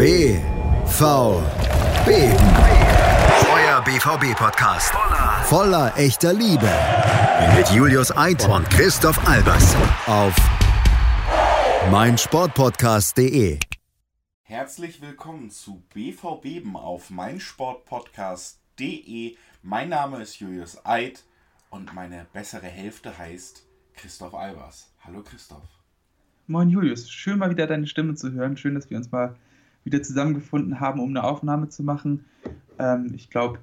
BVB. Euer BVB-Podcast. Voller echter Liebe. Mit Julius Eid und Christoph Albers. Auf meinsportpodcast.de. Herzlich willkommen zu BVB auf meinsportpodcast.de. Mein Name ist Julius Eid und meine bessere Hälfte heißt Christoph Albers. Hallo Christoph. Moin Julius, schön mal wieder deine Stimme zu hören. Schön, dass wir uns mal wieder zusammengefunden haben, um eine Aufnahme zu machen. Ähm, ich glaube,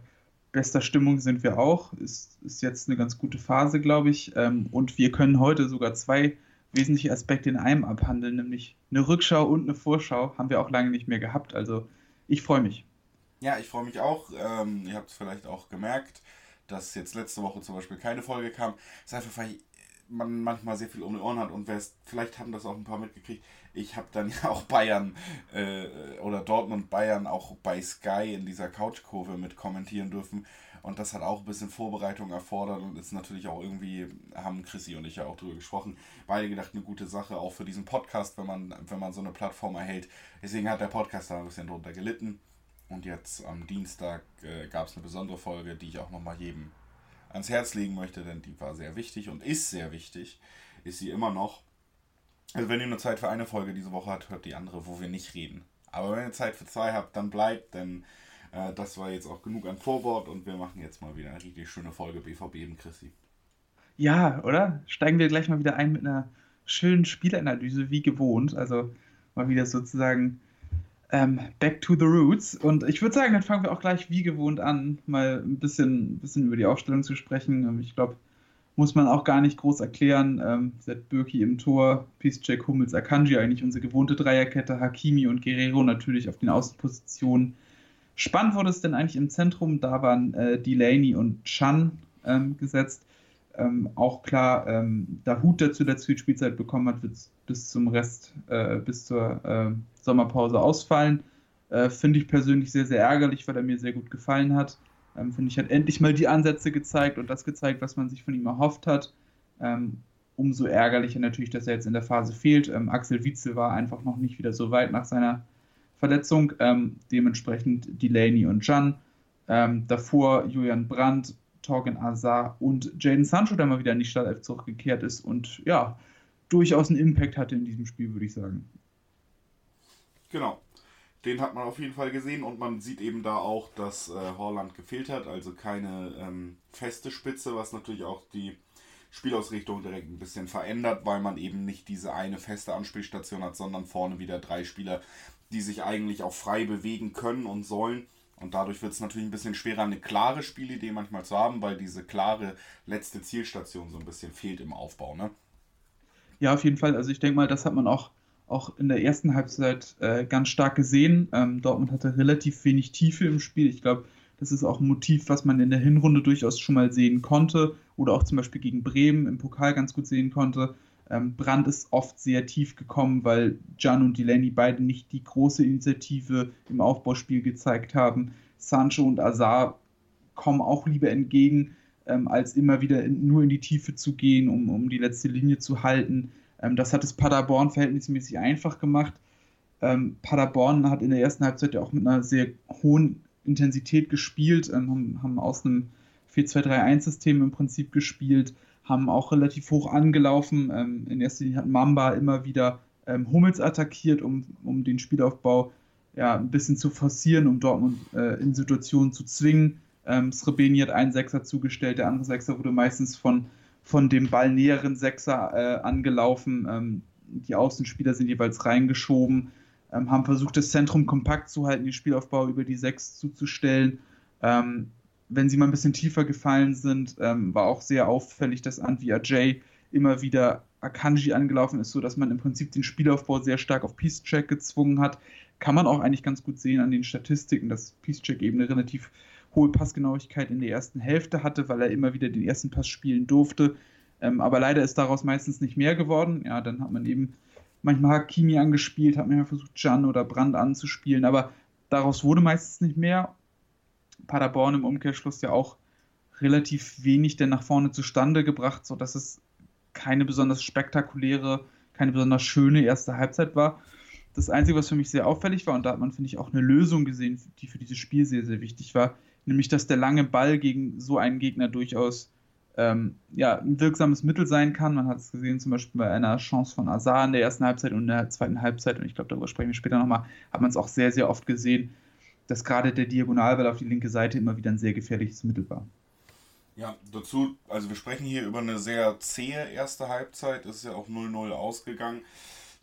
bester Stimmung sind wir auch. Ist, ist jetzt eine ganz gute Phase, glaube ich. Ähm, und wir können heute sogar zwei wesentliche Aspekte in einem abhandeln, nämlich eine Rückschau und eine Vorschau. Haben wir auch lange nicht mehr gehabt. Also ich freue mich. Ja, ich freue mich auch. Ähm, ihr habt es vielleicht auch gemerkt, dass jetzt letzte Woche zum Beispiel keine Folge kam. Es ist einfach, weil man manchmal sehr viel um die Ohren hat und vielleicht haben das auch ein paar mitgekriegt. Ich habe dann ja auch Bayern äh, oder Dortmund Bayern auch bei Sky in dieser Couchkurve mit kommentieren dürfen und das hat auch ein bisschen Vorbereitung erfordert und ist natürlich auch irgendwie, haben Chrissy und ich ja auch drüber gesprochen, beide gedacht, eine gute Sache, auch für diesen Podcast, wenn man, wenn man so eine Plattform erhält. Deswegen hat der Podcast da ein bisschen drunter gelitten. Und jetzt am Dienstag äh, gab es eine besondere Folge, die ich auch nochmal jedem ans Herz legen möchte, denn die war sehr wichtig und ist sehr wichtig. Ist sie immer noch. Also wenn ihr nur Zeit für eine Folge diese Woche habt, hört die andere, wo wir nicht reden. Aber wenn ihr Zeit für zwei habt, dann bleibt, denn äh, das war jetzt auch genug an Vorwort und wir machen jetzt mal wieder eine richtig schöne Folge BVB im Chrissy. Ja, oder? Steigen wir gleich mal wieder ein mit einer schönen Spielanalyse, wie gewohnt. Also mal wieder sozusagen ähm, back to the roots. Und ich würde sagen, dann fangen wir auch gleich wie gewohnt an, mal ein bisschen, bisschen über die Aufstellung zu sprechen. Ich glaube, muss man auch gar nicht groß erklären. Ähm, Seth Birki im Tor, Jack Hummels, Akanji eigentlich unsere gewohnte Dreierkette, Hakimi und Guerrero natürlich auf den Außenpositionen. Spannend wurde es denn eigentlich im Zentrum, da waren äh, Delaney und Chan ähm, gesetzt. Ähm, auch klar, ähm, da Hut dazu der Spielzeit bekommen hat, wird bis zum Rest, äh, bis zur äh, Sommerpause ausfallen. Äh, Finde ich persönlich sehr, sehr ärgerlich, weil er mir sehr gut gefallen hat. Ähm, Finde ich, hat endlich mal die Ansätze gezeigt und das gezeigt, was man sich von ihm erhofft hat. Ähm, umso ärgerlicher natürlich, dass er jetzt in der Phase fehlt. Ähm, Axel Witzel war einfach noch nicht wieder so weit nach seiner Verletzung. Ähm, dementsprechend Delaney und Jan. Ähm, davor Julian Brandt, Torgen Azar und Jaden Sancho, der mal wieder in die Startelf zurückgekehrt ist und ja, durchaus einen Impact hatte in diesem Spiel, würde ich sagen. Genau. Den hat man auf jeden Fall gesehen und man sieht eben da auch, dass äh, Horland gefehlt hat, also keine ähm, feste Spitze, was natürlich auch die Spielausrichtung direkt ein bisschen verändert, weil man eben nicht diese eine feste Anspielstation hat, sondern vorne wieder drei Spieler, die sich eigentlich auch frei bewegen können und sollen. Und dadurch wird es natürlich ein bisschen schwerer, eine klare Spielidee manchmal zu haben, weil diese klare letzte Zielstation so ein bisschen fehlt im Aufbau. Ne? Ja, auf jeden Fall. Also ich denke mal, das hat man auch, auch in der ersten Halbzeit äh, ganz stark gesehen. Ähm, Dortmund hatte relativ wenig Tiefe im Spiel. Ich glaube, das ist auch ein Motiv, was man in der Hinrunde durchaus schon mal sehen konnte oder auch zum Beispiel gegen Bremen im Pokal ganz gut sehen konnte. Ähm, Brand ist oft sehr tief gekommen, weil Jan und Delaney beide nicht die große Initiative im Aufbauspiel gezeigt haben. Sancho und Azar kommen auch lieber entgegen, ähm, als immer wieder in, nur in die Tiefe zu gehen, um, um die letzte Linie zu halten. Ähm, das hat es Paderborn verhältnismäßig einfach gemacht. Ähm, Paderborn hat in der ersten Halbzeit ja auch mit einer sehr hohen Intensität gespielt, ähm, haben, haben aus einem 4-2-3-1-System im Prinzip gespielt, haben auch relativ hoch angelaufen. Ähm, in erster Linie hat Mamba immer wieder ähm, Hummels attackiert, um, um den Spielaufbau ja, ein bisschen zu forcieren, um Dortmund äh, in Situationen zu zwingen. Ähm, Srebeni hat einen Sechser zugestellt, der andere Sechser wurde meistens von, von dem ballnäheren Sechser äh, angelaufen. Ähm, die Außenspieler sind jeweils reingeschoben, ähm, haben versucht, das Zentrum kompakt zu halten, den Spielaufbau über die Sechs zuzustellen. Ähm, wenn sie mal ein bisschen tiefer gefallen sind, ähm, war auch sehr auffällig, dass Anvi Ajay immer wieder Akanji angelaufen ist, sodass man im Prinzip den Spielaufbau sehr stark auf Peace-Check gezwungen hat. Kann man auch eigentlich ganz gut sehen an den Statistiken, dass Peace-Check eben eine relativ hohe Passgenauigkeit in der ersten Hälfte hatte, weil er immer wieder den ersten Pass spielen durfte. Ähm, aber leider ist daraus meistens nicht mehr geworden. Ja, dann hat man eben manchmal Hakimi angespielt, hat manchmal versucht, Jan oder Brand anzuspielen, aber daraus wurde meistens nicht mehr. Paderborn im Umkehrschluss ja auch relativ wenig denn nach vorne zustande gebracht, sodass es keine besonders spektakuläre, keine besonders schöne erste Halbzeit war. das Einzige, was für mich sehr auffällig war, und da hat man, finde ich, auch eine Lösung gesehen, die für dieses Spiel sehr, sehr wichtig war, nämlich, dass der lange Ball gegen so einen Gegner durchaus ähm, ja, ein wirksames Mittel sein kann. Man hat es gesehen, zum Beispiel bei einer Chance von Azar in der ersten Halbzeit und in der zweiten Halbzeit, und ich glaube, darüber sprechen wir später nochmal, hat man es auch sehr, sehr oft gesehen, dass gerade der Diagonalball auf die linke Seite immer wieder ein sehr gefährliches Mittel war. Ja, dazu, also wir sprechen hier über eine sehr zähe erste Halbzeit, ist ja auch 0-0 ausgegangen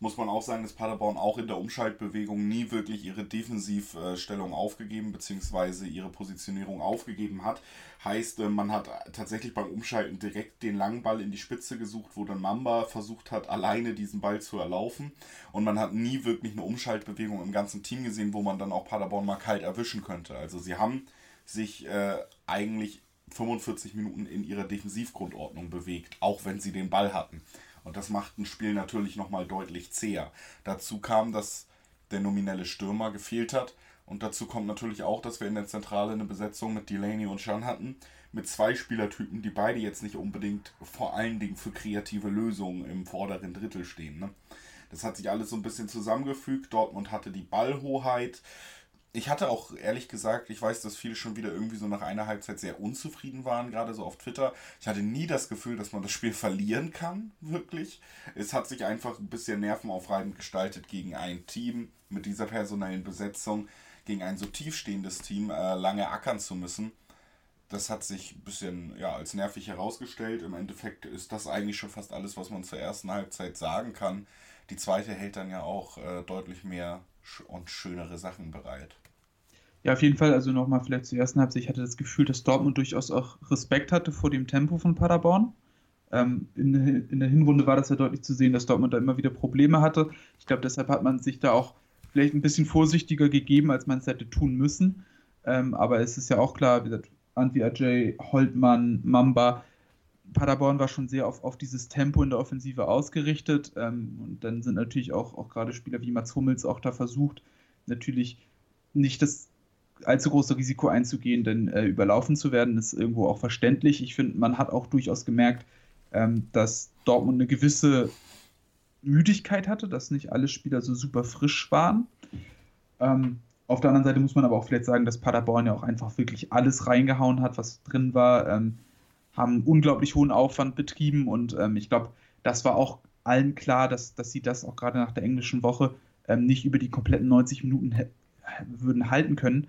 muss man auch sagen, dass Paderborn auch in der Umschaltbewegung nie wirklich ihre Defensivstellung aufgegeben bzw. ihre Positionierung aufgegeben hat. Heißt, äh, man hat tatsächlich beim Umschalten direkt den langen Ball in die Spitze gesucht, wo dann Mamba versucht hat, alleine diesen Ball zu erlaufen. Und man hat nie wirklich eine Umschaltbewegung im ganzen Team gesehen, wo man dann auch Paderborn mal kalt erwischen könnte. Also sie haben sich äh, eigentlich 45 Minuten in ihrer Defensivgrundordnung bewegt, auch wenn sie den Ball hatten. Und das macht ein Spiel natürlich nochmal deutlich zäher. Dazu kam, dass der nominelle Stürmer gefehlt hat. Und dazu kommt natürlich auch, dass wir in der Zentrale eine Besetzung mit Delaney und Chan hatten. Mit zwei Spielertypen, die beide jetzt nicht unbedingt vor allen Dingen für kreative Lösungen im vorderen Drittel stehen. Ne? Das hat sich alles so ein bisschen zusammengefügt. Dortmund hatte die Ballhoheit ich hatte auch ehrlich gesagt, ich weiß, dass viele schon wieder irgendwie so nach einer Halbzeit sehr unzufrieden waren, gerade so auf Twitter. Ich hatte nie das Gefühl, dass man das Spiel verlieren kann, wirklich. Es hat sich einfach ein bisschen nervenaufreibend gestaltet gegen ein Team mit dieser personellen Besetzung, gegen ein so tiefstehendes Team äh, lange ackern zu müssen. Das hat sich ein bisschen ja, als nervig herausgestellt. Im Endeffekt ist das eigentlich schon fast alles, was man zur ersten Halbzeit sagen kann. Die zweite hält dann ja auch äh, deutlich mehr und schönere Sachen bereit. Ja, auf jeden Fall, also nochmal vielleicht zur ersten Halbzeit, ich hatte das Gefühl, dass Dortmund durchaus auch Respekt hatte vor dem Tempo von Paderborn. Ähm, in, in, der Hinrunde war das ja deutlich zu sehen, dass Dortmund da immer wieder Probleme hatte. Ich glaube, deshalb hat man sich da auch vielleicht ein bisschen vorsichtiger gegeben, als man es hätte tun müssen. Ähm, aber es ist ja auch klar, wie gesagt, Antwi Ajay, Holtmann, Mamba, Paderborn war schon sehr auf, auf dieses Tempo in der Offensive ausgerichtet. Ähm, und dann sind natürlich auch, auch gerade Spieler wie Mats Hummels auch da versucht, natürlich nicht das allzu große Risiko einzugehen, denn äh, überlaufen zu werden, ist irgendwo auch verständlich. Ich finde, man hat auch durchaus gemerkt, ähm, dass Dortmund eine gewisse Müdigkeit hatte, dass nicht alle Spieler so super frisch waren. Ähm, auf der anderen Seite muss man aber auch vielleicht sagen, dass Paderborn ja auch einfach wirklich alles reingehauen hat, was drin war, ähm, haben unglaublich hohen Aufwand betrieben und ähm, ich glaube, das war auch allen klar, dass, dass sie das auch gerade nach der englischen Woche ähm, nicht über die kompletten 90 Minuten würden halten können.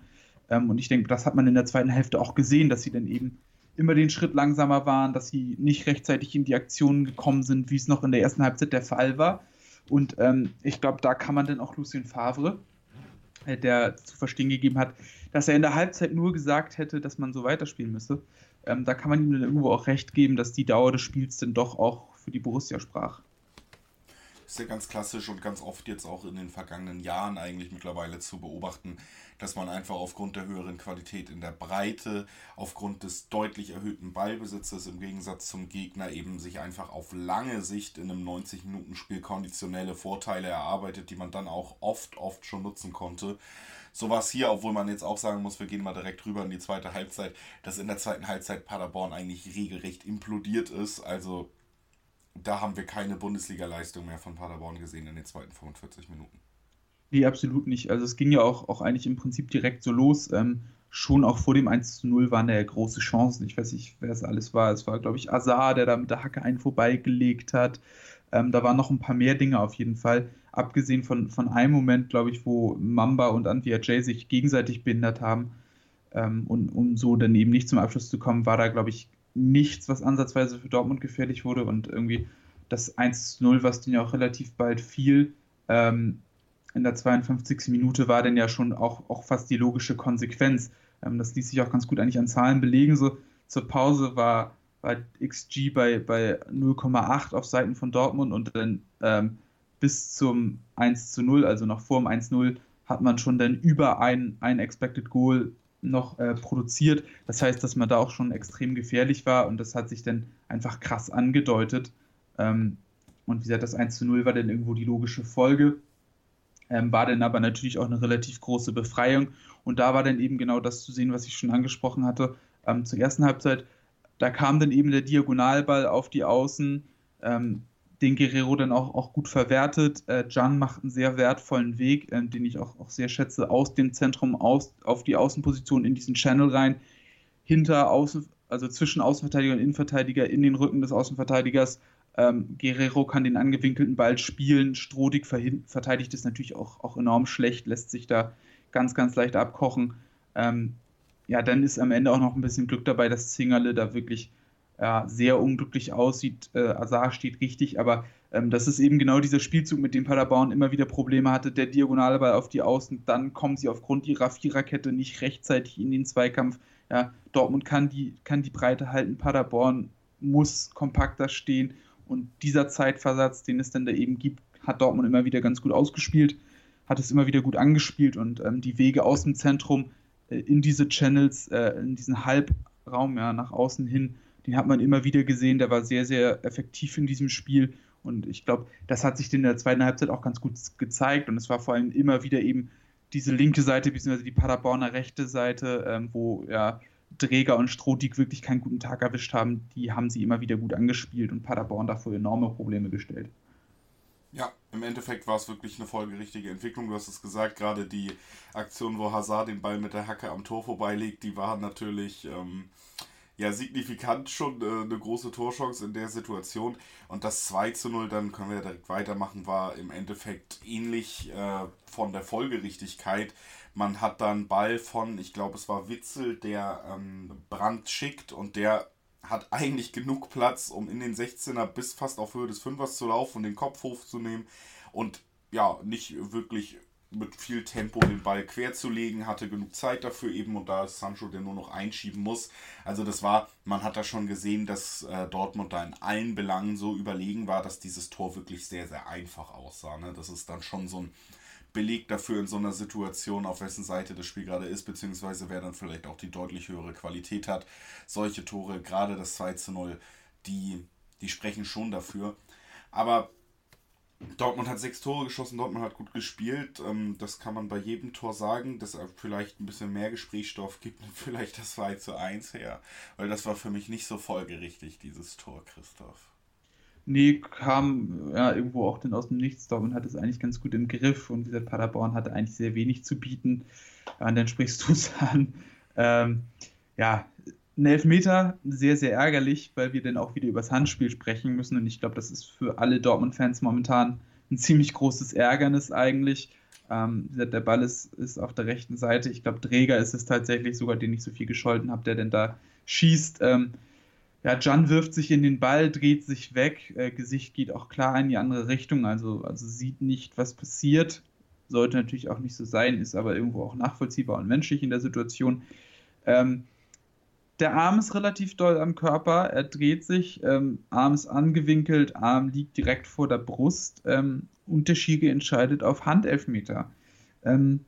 Ähm, und ich denke, das hat man in der zweiten Hälfte auch gesehen, dass sie dann eben immer den Schritt langsamer waren, dass sie nicht rechtzeitig in die Aktionen gekommen sind, wie es noch in der ersten Halbzeit der Fall war. Und ähm, ich glaube, da kann man dann auch Lucien Favre, äh, der zu verstehen gegeben hat, dass er in der Halbzeit nur gesagt hätte, dass man so weiterspielen müsse. Ähm, da kann man ihm dann irgendwo auch recht geben, dass die Dauer des Spiels dann doch auch für die Borussia sprach ist ja ganz klassisch und ganz oft jetzt auch in den vergangenen Jahren eigentlich mittlerweile zu beobachten, dass man einfach aufgrund der höheren Qualität in der Breite, aufgrund des deutlich erhöhten Ballbesitzes im Gegensatz zum Gegner eben sich einfach auf lange Sicht in einem 90-Minuten-Spiel konditionelle Vorteile erarbeitet, die man dann auch oft, oft schon nutzen konnte. So war es hier, obwohl man jetzt auch sagen muss, wir gehen mal direkt rüber in die zweite Halbzeit, dass in der zweiten Halbzeit Paderborn eigentlich regelrecht implodiert ist. Also da haben wir keine Bundesliga-Leistung mehr von Paderborn gesehen in den zweiten 45 Minuten. Nee, absolut nicht. Also es ging ja auch, auch eigentlich im Prinzip direkt so los. Ähm, schon auch vor dem 1 zu 0 waren da ja große Chancen. Ich weiß nicht, wer es alles war. Es war, glaube ich, Azar, der da mit der Hacke einen vorbeigelegt hat. Ähm, da waren noch ein paar mehr Dinge auf jeden Fall. Abgesehen von, von einem Moment, glaube ich, wo Mamba und Antia Jay sich gegenseitig behindert haben. Ähm, und um so dann eben nicht zum Abschluss zu kommen, war da, glaube ich, nichts, was ansatzweise für Dortmund gefährlich wurde und irgendwie das 1-0, was dann ja auch relativ bald fiel, ähm, in der 52. Minute war dann ja schon auch, auch fast die logische Konsequenz. Ähm, das ließ sich auch ganz gut eigentlich an Zahlen belegen. So zur Pause war, war XG bei, bei 0,8 auf Seiten von Dortmund und dann ähm, bis zum 1 0, also noch vor dem 1-0, hat man schon dann über ein, ein Expected Goal noch äh, produziert. Das heißt, dass man da auch schon extrem gefährlich war und das hat sich dann einfach krass angedeutet. Ähm, und wie gesagt, das 1 zu 0 war dann irgendwo die logische Folge. Ähm, war dann aber natürlich auch eine relativ große Befreiung. Und da war dann eben genau das zu sehen, was ich schon angesprochen hatte. Ähm, zur ersten Halbzeit, da kam dann eben der Diagonalball auf die Außen. Ähm, den Guerrero dann auch, auch gut verwertet. Äh, Jan macht einen sehr wertvollen Weg, äh, den ich auch, auch sehr schätze, aus dem Zentrum aus, auf die Außenposition in diesen Channel rein, hinter Außen, also zwischen Außenverteidiger und Innenverteidiger in den Rücken des Außenverteidigers. Ähm, Guerrero kann den angewinkelten Ball spielen. Strodig verteidigt es natürlich auch, auch enorm schlecht, lässt sich da ganz, ganz leicht abkochen. Ähm, ja, dann ist am Ende auch noch ein bisschen Glück dabei, dass Zingerle da wirklich ja, sehr unglücklich aussieht. Äh, Azar steht richtig, aber ähm, das ist eben genau dieser Spielzug, mit dem Paderborn immer wieder Probleme hatte. Der diagonale Ball auf die Außen, dann kommen sie aufgrund ihrer Viererkette nicht rechtzeitig in den Zweikampf. Ja, Dortmund kann die, kann die Breite halten, Paderborn muss kompakter stehen und dieser Zeitversatz, den es dann da eben gibt, hat Dortmund immer wieder ganz gut ausgespielt, hat es immer wieder gut angespielt und ähm, die Wege aus dem Zentrum äh, in diese Channels, äh, in diesen Halbraum ja, nach außen hin, den hat man immer wieder gesehen, der war sehr, sehr effektiv in diesem Spiel. Und ich glaube, das hat sich in der zweiten Halbzeit auch ganz gut gezeigt. Und es war vor allem immer wieder eben diese linke Seite, beziehungsweise die Paderborner rechte Seite, ähm, wo ja Dräger und Strohdig wirklich keinen guten Tag erwischt haben, die haben sie immer wieder gut angespielt und Paderborn davor enorme Probleme gestellt. Ja, im Endeffekt war es wirklich eine folgerichtige Entwicklung. Du hast es gesagt, gerade die Aktion, wo Hazard den Ball mit der Hacke am Tor vorbeilegt, die war natürlich ähm, ja signifikant schon äh, eine große Torchance in der Situation. Und das 2 zu 0, dann können wir direkt weitermachen, war im Endeffekt ähnlich äh, von der Folgerichtigkeit. Man hat dann Ball von, ich glaube es war Witzel, der ähm, Brand schickt und der hat eigentlich genug Platz, um in den 16er bis fast auf Höhe des 5ers zu laufen und den Kopf hochzunehmen. Und ja, nicht wirklich mit viel Tempo den Ball querzulegen, hatte genug Zeit dafür eben und da ist Sancho, der nur noch einschieben muss. Also das war, man hat da schon gesehen, dass äh, Dortmund da in allen Belangen so überlegen war, dass dieses Tor wirklich sehr, sehr einfach aussah. Ne? Das ist dann schon so ein Beleg dafür in so einer Situation, auf wessen Seite das Spiel gerade ist, beziehungsweise wer dann vielleicht auch die deutlich höhere Qualität hat. Solche Tore, gerade das 2 zu 0, die, die sprechen schon dafür. Aber Dortmund hat sechs Tore geschossen, Dortmund hat gut gespielt. Ähm, das kann man bei jedem Tor sagen, dass er vielleicht ein bisschen mehr Gesprächsstoff gibt, vielleicht das 2 zu 1 her. Weil das war für mich nicht so folgerichtig, dieses Tor, Christoph. Nee, kam ja irgendwo auch denn aus dem Nichts. Dortmund hat es eigentlich ganz gut im Griff und dieser Paderborn hatte eigentlich sehr wenig zu bieten. Und dann sprichst du es an. Ähm, ja, ein Elfmeter, sehr, sehr ärgerlich, weil wir dann auch wieder über das Handspiel sprechen müssen. Und ich glaube, das ist für alle Dortmund-Fans momentan ein ziemlich großes Ärgernis eigentlich. Ähm, der Ball ist, ist auf der rechten Seite. Ich glaube, Träger ist es tatsächlich sogar, den ich so viel gescholten habe, der denn da schießt. Ähm, ja, Jan wirft sich in den Ball, dreht sich weg, äh, Gesicht geht auch klar in die andere Richtung, also, also sieht nicht, was passiert. Sollte natürlich auch nicht so sein, ist aber irgendwo auch nachvollziehbar und menschlich in der Situation. Ähm, der Arm ist relativ doll am Körper, er dreht sich, ähm, Arm ist angewinkelt, Arm liegt direkt vor der Brust ähm, und der Schiri entscheidet auf Handelfmeter. Ähm,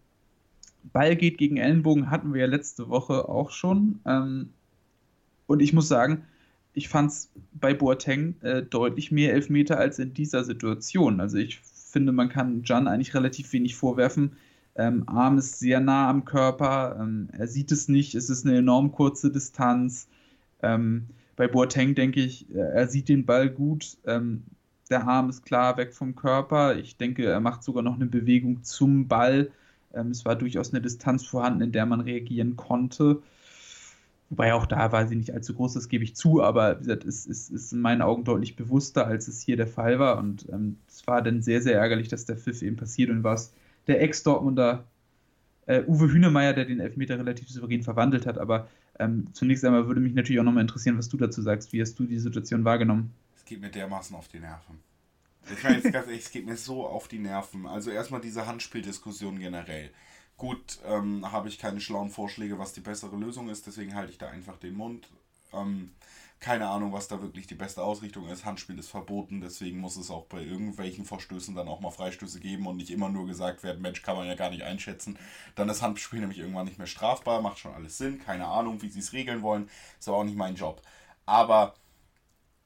Ball geht gegen Ellenbogen, hatten wir ja letzte Woche auch schon. Ähm, und ich muss sagen, ich fand es bei Boateng äh, deutlich mehr Elfmeter als in dieser Situation. Also ich finde, man kann Jan eigentlich relativ wenig vorwerfen ähm, Arm ist sehr nah am Körper, ähm, er sieht es nicht, es ist eine enorm kurze Distanz. Ähm, bei Boateng denke ich, äh, er sieht den Ball gut, ähm, der Arm ist klar weg vom Körper. Ich denke, er macht sogar noch eine Bewegung zum Ball. Ähm, es war durchaus eine Distanz vorhanden, in der man reagieren konnte. Wobei auch da war sie nicht allzu groß, das gebe ich zu, aber wie gesagt, es ist, ist, in meinen Augen deutlich bewusster, als es hier der Fall war. Und ähm, es war dann sehr, sehr ärgerlich, dass der Pfiff eben passiert und war es der Ex-Dortmunder äh, Uwe Hünemeyer, der den Elfmeter relativ souverän verwandelt hat. Aber ähm, zunächst einmal würde mich natürlich auch nochmal interessieren, was du dazu sagst. Wie hast du die Situation wahrgenommen? Es geht mir dermaßen auf die Nerven. Ich meine jetzt ganz ehrlich, es geht mir so auf die Nerven. Also erstmal diese Handspieldiskussion generell. Gut, ähm, habe ich keine schlauen Vorschläge, was die bessere Lösung ist, deswegen halte ich da einfach den Mund. Ähm, keine Ahnung, was da wirklich die beste Ausrichtung ist. Handspiel ist verboten, deswegen muss es auch bei irgendwelchen Verstößen dann auch mal Freistöße geben und nicht immer nur gesagt werden, Mensch, kann man ja gar nicht einschätzen. Dann ist Handspiel nämlich irgendwann nicht mehr strafbar, macht schon alles Sinn, keine Ahnung, wie sie es regeln wollen, ist aber auch nicht mein Job. Aber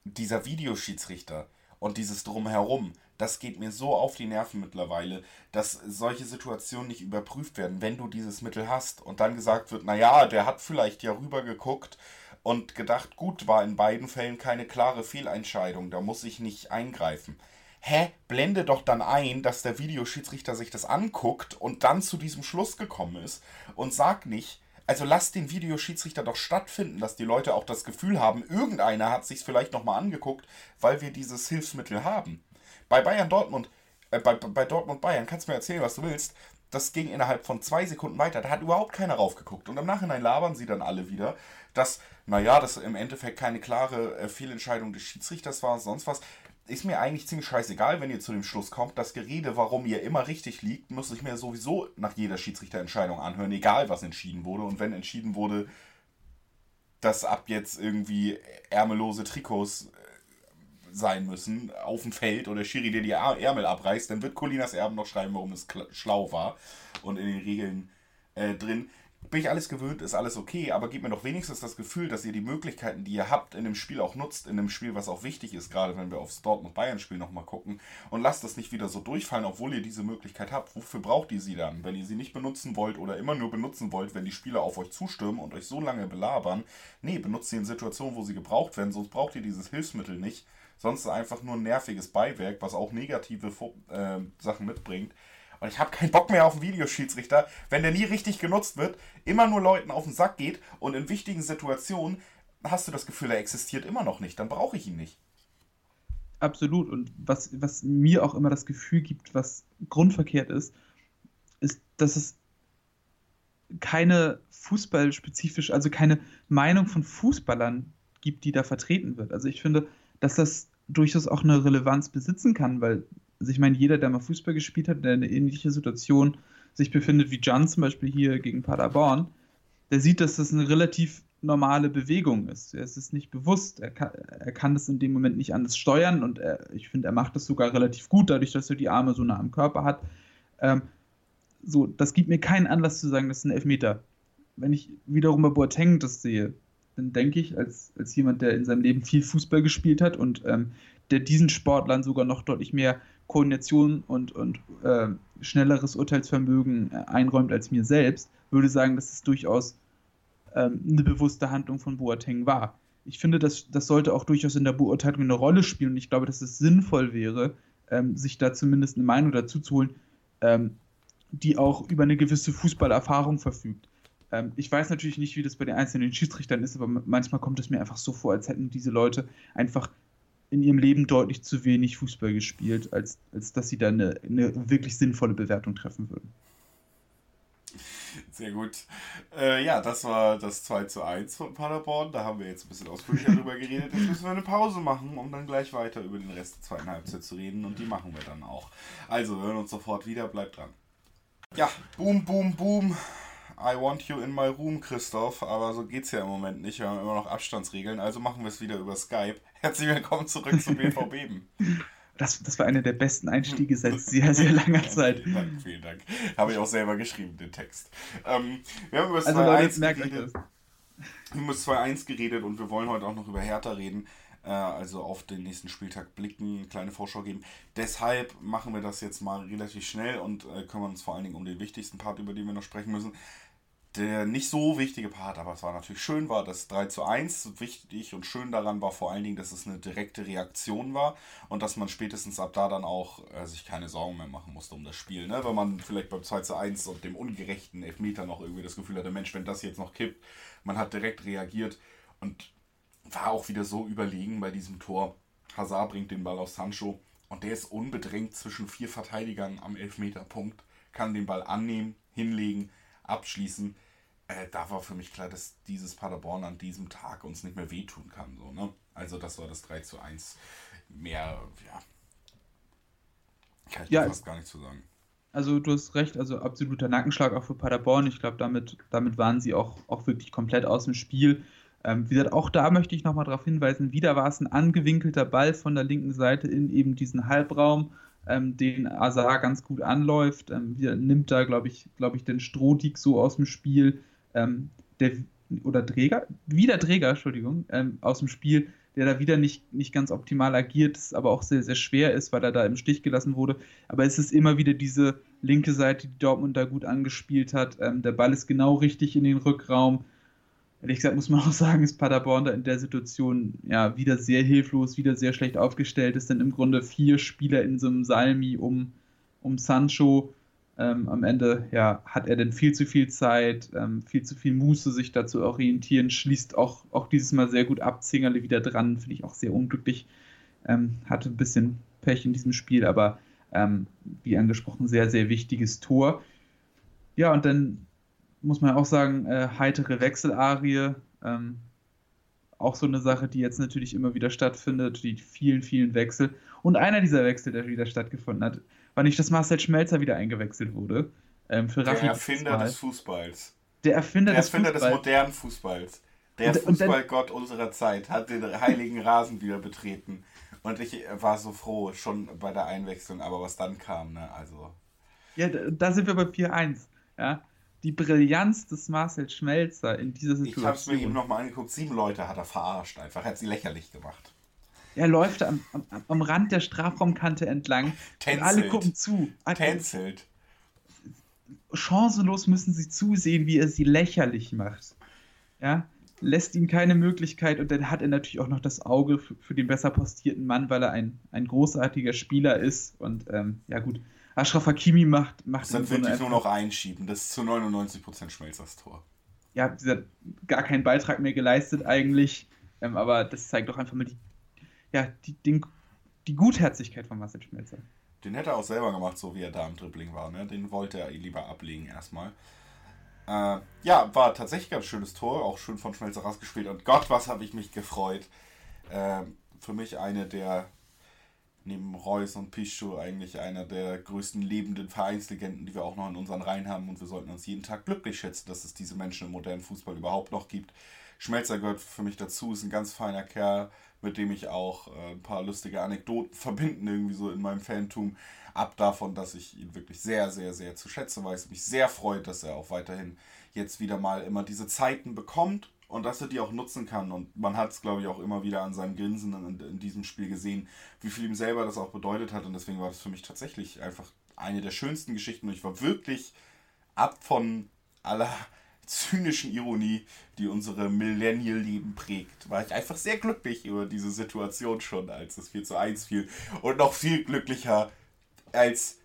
dieser Videoschiedsrichter und dieses Drumherum, das geht mir so auf die Nerven mittlerweile, dass solche Situationen nicht überprüft werden, wenn du dieses Mittel hast und dann gesagt wird, naja, der hat vielleicht ja rüber geguckt und gedacht, gut, war in beiden Fällen keine klare Fehlentscheidung, da muss ich nicht eingreifen. Hä? Blende doch dann ein, dass der Videoschiedsrichter sich das anguckt und dann zu diesem Schluss gekommen ist und sag nicht, also lass den Videoschiedsrichter doch stattfinden, dass die Leute auch das Gefühl haben, irgendeiner hat sich vielleicht nochmal angeguckt, weil wir dieses Hilfsmittel haben. Bei Bayern Dortmund, äh, bei, bei Dortmund Bayern, kannst du mir erzählen, was du willst. Das ging innerhalb von zwei Sekunden weiter. Da hat überhaupt keiner raufgeguckt. Und im Nachhinein labern sie dann alle wieder, dass, naja, das im Endeffekt keine klare äh, Fehlentscheidung des Schiedsrichters war, sonst was ist mir eigentlich ziemlich scheißegal, wenn ihr zu dem Schluss kommt. Das Gerede, warum ihr immer richtig liegt, muss ich mir sowieso nach jeder Schiedsrichterentscheidung anhören, egal was entschieden wurde. Und wenn entschieden wurde, dass ab jetzt irgendwie ärmellose Trikots äh, sein müssen auf dem Feld oder Schiri, der die Ärmel abreißt, dann wird Colinas Erben noch schreiben, warum es schlau war und in den Regeln äh, drin bin ich alles gewöhnt, ist alles okay, aber gebt mir doch wenigstens das Gefühl, dass ihr die Möglichkeiten, die ihr habt, in dem Spiel auch nutzt, in dem Spiel, was auch wichtig ist, gerade wenn wir aufs Dortmund-Bayern-Spiel nochmal gucken und lasst das nicht wieder so durchfallen, obwohl ihr diese Möglichkeit habt. Wofür braucht ihr sie dann? Wenn ihr sie nicht benutzen wollt oder immer nur benutzen wollt, wenn die Spieler auf euch zustürmen und euch so lange belabern, nee, benutzt sie in Situationen, wo sie gebraucht werden, sonst braucht ihr dieses Hilfsmittel nicht. Sonst einfach nur ein nerviges Beiwerk, was auch negative äh, Sachen mitbringt. Und ich habe keinen Bock mehr auf einen Videoschiedsrichter, wenn der nie richtig genutzt wird, immer nur Leuten auf den Sack geht und in wichtigen Situationen hast du das Gefühl, er existiert immer noch nicht. Dann brauche ich ihn nicht. Absolut. Und was, was mir auch immer das Gefühl gibt, was grundverkehrt ist, ist, dass es keine fußballspezifisch, also keine Meinung von Fußballern gibt, die da vertreten wird. Also ich finde, dass das durchaus auch eine Relevanz besitzen kann, weil also ich meine, jeder, der mal Fußball gespielt hat, der in einer ähnlichen Situation sich befindet wie Jan zum Beispiel hier gegen Paderborn, der sieht, dass das eine relativ normale Bewegung ist. Er ist es nicht bewusst, er kann, er kann das in dem Moment nicht anders steuern und er, ich finde, er macht das sogar relativ gut, dadurch, dass er die Arme so nah am Körper hat. Ähm, so, das gibt mir keinen Anlass zu sagen, das ist ein Elfmeter. Wenn ich wiederum bei Boateng das sehe, dann denke ich, als, als jemand, der in seinem Leben viel Fußball gespielt hat und ähm, der diesen Sportlern sogar noch deutlich mehr Koordination und, und äh, schnelleres Urteilsvermögen äh, einräumt als mir selbst, würde sagen, dass es durchaus ähm, eine bewusste Handlung von Boateng war. Ich finde, das, das sollte auch durchaus in der Beurteilung eine Rolle spielen und ich glaube, dass es sinnvoll wäre, ähm, sich da zumindest eine Meinung dazu zu holen, ähm, die auch über eine gewisse Fußballerfahrung verfügt. Ähm, ich weiß natürlich nicht, wie das bei den einzelnen Schiedsrichtern ist, aber manchmal kommt es mir einfach so vor, als hätten diese Leute einfach in ihrem Leben deutlich zu wenig Fußball gespielt, als, als dass sie da eine, eine wirklich sinnvolle Bewertung treffen würden. Sehr gut. Äh, ja, das war das 2 zu 1 von Paderborn. Da haben wir jetzt ein bisschen ausführlicher drüber geredet. Jetzt müssen wir eine Pause machen, um dann gleich weiter über den Rest der zweiten Halbzeit zu reden. Und die machen wir dann auch. Also, wir hören uns sofort wieder. Bleibt dran. Ja, boom, boom, boom. I want you in my room, Christoph. Aber so geht's ja im Moment nicht. Wir haben immer noch Abstandsregeln. Also machen wir es wieder über Skype. Herzlich willkommen zurück zu BVB. Das, das war einer der besten Einstiege seit sehr, sehr langer Zeit. vielen Dank, vielen Dank. Habe ich auch selber geschrieben, den Text. Ähm, wir haben über das also 2-1 geredet. Wir haben über 2-1 geredet und wir wollen heute auch noch über Hertha reden. Äh, also auf den nächsten Spieltag blicken, kleine Vorschau geben. Deshalb machen wir das jetzt mal relativ schnell und äh, kümmern uns vor allen Dingen um den wichtigsten Part, über den wir noch sprechen müssen der nicht so wichtige Part, aber es war natürlich schön, war das 3 zu 1. Wichtig und schön daran war vor allen Dingen, dass es eine direkte Reaktion war und dass man spätestens ab da dann auch äh, sich keine Sorgen mehr machen musste um das Spiel. Ne? Wenn man vielleicht beim 2 zu 1 und dem ungerechten Elfmeter noch irgendwie das Gefühl hatte, Mensch, wenn das jetzt noch kippt, man hat direkt reagiert und war auch wieder so überlegen bei diesem Tor. Hazard bringt den Ball auf Sancho und der ist unbedrängt zwischen vier Verteidigern am Elfmeterpunkt, kann den Ball annehmen, hinlegen, abschließen äh, da war für mich klar, dass dieses Paderborn an diesem Tag uns nicht mehr wehtun kann. So, ne? Also das war das 3 zu 1. Mehr, ja, kann ich ja, fast gar nicht zu sagen. Also du hast recht, also absoluter Nackenschlag auch für Paderborn. Ich glaube, damit, damit waren sie auch, auch wirklich komplett aus dem Spiel. Ähm, wie gesagt, auch da möchte ich nochmal darauf hinweisen, wieder war es ein angewinkelter Ball von der linken Seite in eben diesen Halbraum, ähm, den Azar ganz gut anläuft. Ähm, nimmt da, glaube ich, glaube ich, den Strohdig so aus dem Spiel ähm, der oder Träger, wieder Träger, Entschuldigung, ähm, aus dem Spiel, der da wieder nicht, nicht ganz optimal agiert, aber auch sehr, sehr schwer ist, weil er da im Stich gelassen wurde. Aber es ist immer wieder diese linke Seite, die Dortmund da gut angespielt hat. Ähm, der Ball ist genau richtig in den Rückraum. Ehrlich gesagt muss man auch sagen, ist Paderborn da in der Situation ja wieder sehr hilflos, wieder sehr schlecht aufgestellt. Es sind im Grunde vier Spieler in so einem Salmi um, um Sancho. Ähm, am Ende ja, hat er denn viel zu viel Zeit, ähm, viel zu viel Muße, sich da zu orientieren, schließt auch, auch dieses Mal sehr gut ab, Zingerle wieder dran, finde ich auch sehr unglücklich. Ähm, hatte ein bisschen Pech in diesem Spiel, aber ähm, wie angesprochen, sehr, sehr wichtiges Tor. Ja, und dann muss man auch sagen, äh, heitere Wechselarie. Ähm, auch so eine Sache, die jetzt natürlich immer wieder stattfindet, die vielen, vielen Wechsel. Und einer dieser Wechsel, der wieder stattgefunden hat, war nicht, dass Marcel Schmelzer wieder eingewechselt wurde. Ähm, für der Erfinder des Fußballs. Der Erfinder, der Erfinder des, Fußball. des modernen Fußballs. Der und, Fußballgott unserer Zeit hat den heiligen Rasen wieder betreten. Und ich war so froh, schon bei der Einwechslung, aber was dann kam, ne? Also. Ja, da sind wir bei 4-1. Ja? Die Brillanz des Marcel Schmelzer in dieser Situation. Ich habe es mir eben nochmal angeguckt. Sieben Leute hat er verarscht einfach. Er hat sie lächerlich gemacht. Er läuft am, am, am Rand der Strafraumkante entlang. Tänzelt. alle gucken zu. Tänzelt. Chancenlos müssen sie zusehen, wie er sie lächerlich macht. Ja, lässt ihm keine Möglichkeit und dann hat er natürlich auch noch das Auge für, für den besser postierten Mann, weil er ein, ein großartiger Spieler ist. Und ähm, ja, gut, Ashraf Hakimi macht. macht dann wirklich nur noch einschieben. Das ist zu 99% Schmelzers Tor. Ja, sie hat gar keinen Beitrag mehr geleistet eigentlich. Ähm, aber das zeigt doch einfach mal die, ja, die, den, die Gutherzigkeit von Marcel Schmelzer. Den hätte er auch selber gemacht, so wie er da im Dribbling war. Ne? Den wollte er lieber ablegen erstmal. Äh, ja, war tatsächlich ein ganz schönes Tor, auch schön von Schmelzer rausgespielt. Und Gott, was habe ich mich gefreut. Äh, für mich eine der neben Reus und Pichu eigentlich einer der größten lebenden Vereinslegenden, die wir auch noch in unseren Reihen haben. Und wir sollten uns jeden Tag glücklich schätzen, dass es diese Menschen im modernen Fußball überhaupt noch gibt. Schmelzer gehört für mich dazu, ist ein ganz feiner Kerl, mit dem ich auch äh, ein paar lustige Anekdoten verbinden, irgendwie so in meinem Fantum. Ab davon, dass ich ihn wirklich sehr, sehr, sehr zu schätzen weiß. Mich sehr freut, dass er auch weiterhin jetzt wieder mal immer diese Zeiten bekommt und dass er die auch nutzen kann. Und man hat es, glaube ich, auch immer wieder an seinem Grinsen in, in, diesem Spiel gesehen, wie viel ihm selber das auch bedeutet hat. Und deswegen war das für mich tatsächlich einfach eine der schönsten Geschichten. Und ich war wirklich ab von aller zynischen Ironie, die unsere Millennial-Leben prägt, war ich einfach sehr glücklich über diese Situation schon, als es 4 zu 1 fiel. Und noch viel glücklicher, als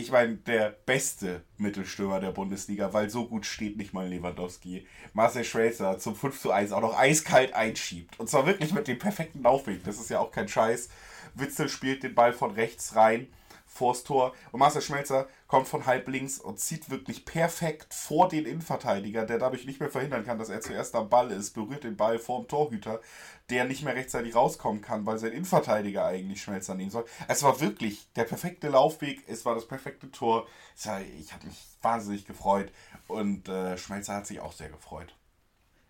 ich meine, der beste Mittelstürmer der Bundesliga, weil so gut steht nicht mal Lewandowski. Marcel Schwelzer zum 5 zu 1 auch noch eiskalt einschiebt. Und zwar wirklich mit dem perfekten Laufweg. Das ist ja auch kein Scheiß. Witzel spielt den Ball von rechts rein vors Tor. Und Marcel Schmelzer kommt von halb links und zieht wirklich perfekt vor den Innenverteidiger, der dadurch nicht mehr verhindern kann, dass er zuerst am Ball ist, berührt den Ball vorm Torhüter, der nicht mehr rechtzeitig rauskommen kann, weil sein Innenverteidiger eigentlich Schmelzer nehmen soll. Es war wirklich der perfekte Laufweg, es war das perfekte Tor. Ich habe mich wahnsinnig gefreut und äh, Schmelzer hat sich auch sehr gefreut.